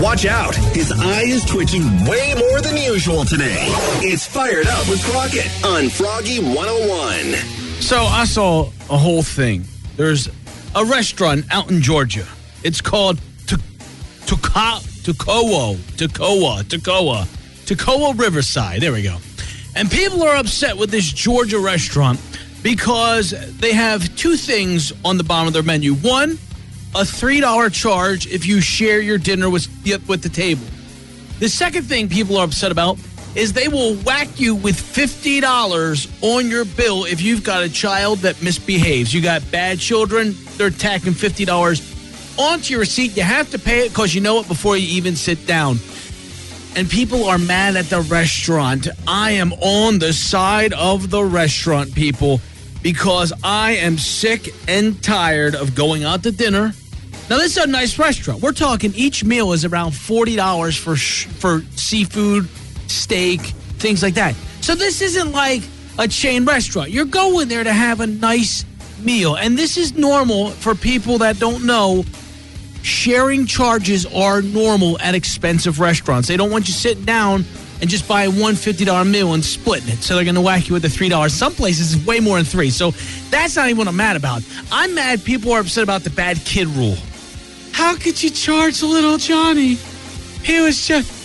Watch out. His eye is twitching way more than usual today. It's Fired Up with Crockett on Froggy 101. So I saw a whole thing. There's a restaurant out in Georgia. It's called Toccoa, Toccoa, Toccoa, Toccoa, Toccoa Riverside. There we go. And people are upset with this Georgia restaurant because they have two things on the bottom of their menu. One, a $3 charge if you share your dinner with, with the table. The second thing people are upset about is they will whack you with $50 on your bill if you've got a child that misbehaves. You got bad children, they're tacking $50 onto your receipt. You have to pay it because you know it before you even sit down. And people are mad at the restaurant. I am on the side of the restaurant, people, because I am sick and tired of going out to dinner. Now, this is a nice restaurant. We're talking each meal is around $40 for, for seafood, steak, things like that. So this isn't like a chain restaurant. You're going there to have a nice meal. And this is normal for people that don't know. Sharing charges are normal at expensive restaurants. They don't want you sitting down and just buying one $50 meal and splitting it. So they're going to whack you with the $3. Some places it's way more than three. So that's not even what I'm mad about. I'm mad people are upset about the bad kid rule. How could you charge little Johnny? He was just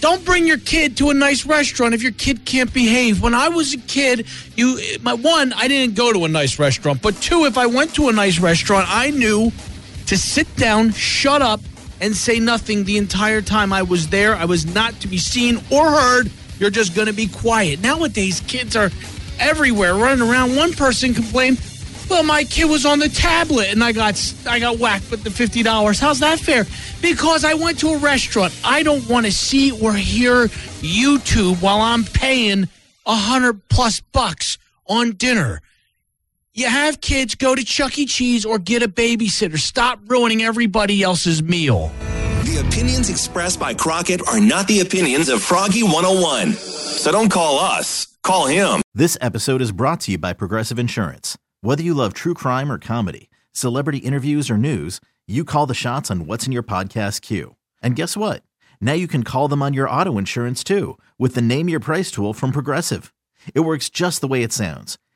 don't bring your kid to a nice restaurant if your kid can't behave. When I was a kid, you my one, I didn't go to a nice restaurant, but two, if I went to a nice restaurant, I knew to sit down, shut up, and say nothing the entire time I was there. I was not to be seen or heard. You're just going to be quiet. Nowadays, kids are everywhere running around. One person complained, "Well, my kid was on the tablet and I got I got whacked with the fifty dollars." How's that fair? Because I went to a restaurant. I don't want to see or hear YouTube while I'm paying a hundred plus bucks on dinner. You have kids go to Chuck E. Cheese or get a babysitter. Stop ruining everybody else's meal. The opinions expressed by Crockett are not the opinions of Froggy 101. So don't call us, call him. This episode is brought to you by Progressive Insurance. Whether you love true crime or comedy, celebrity interviews or news, you call the shots on what's in your podcast queue. And guess what? Now you can call them on your auto insurance too with the Name Your Price tool from Progressive. It works just the way it sounds.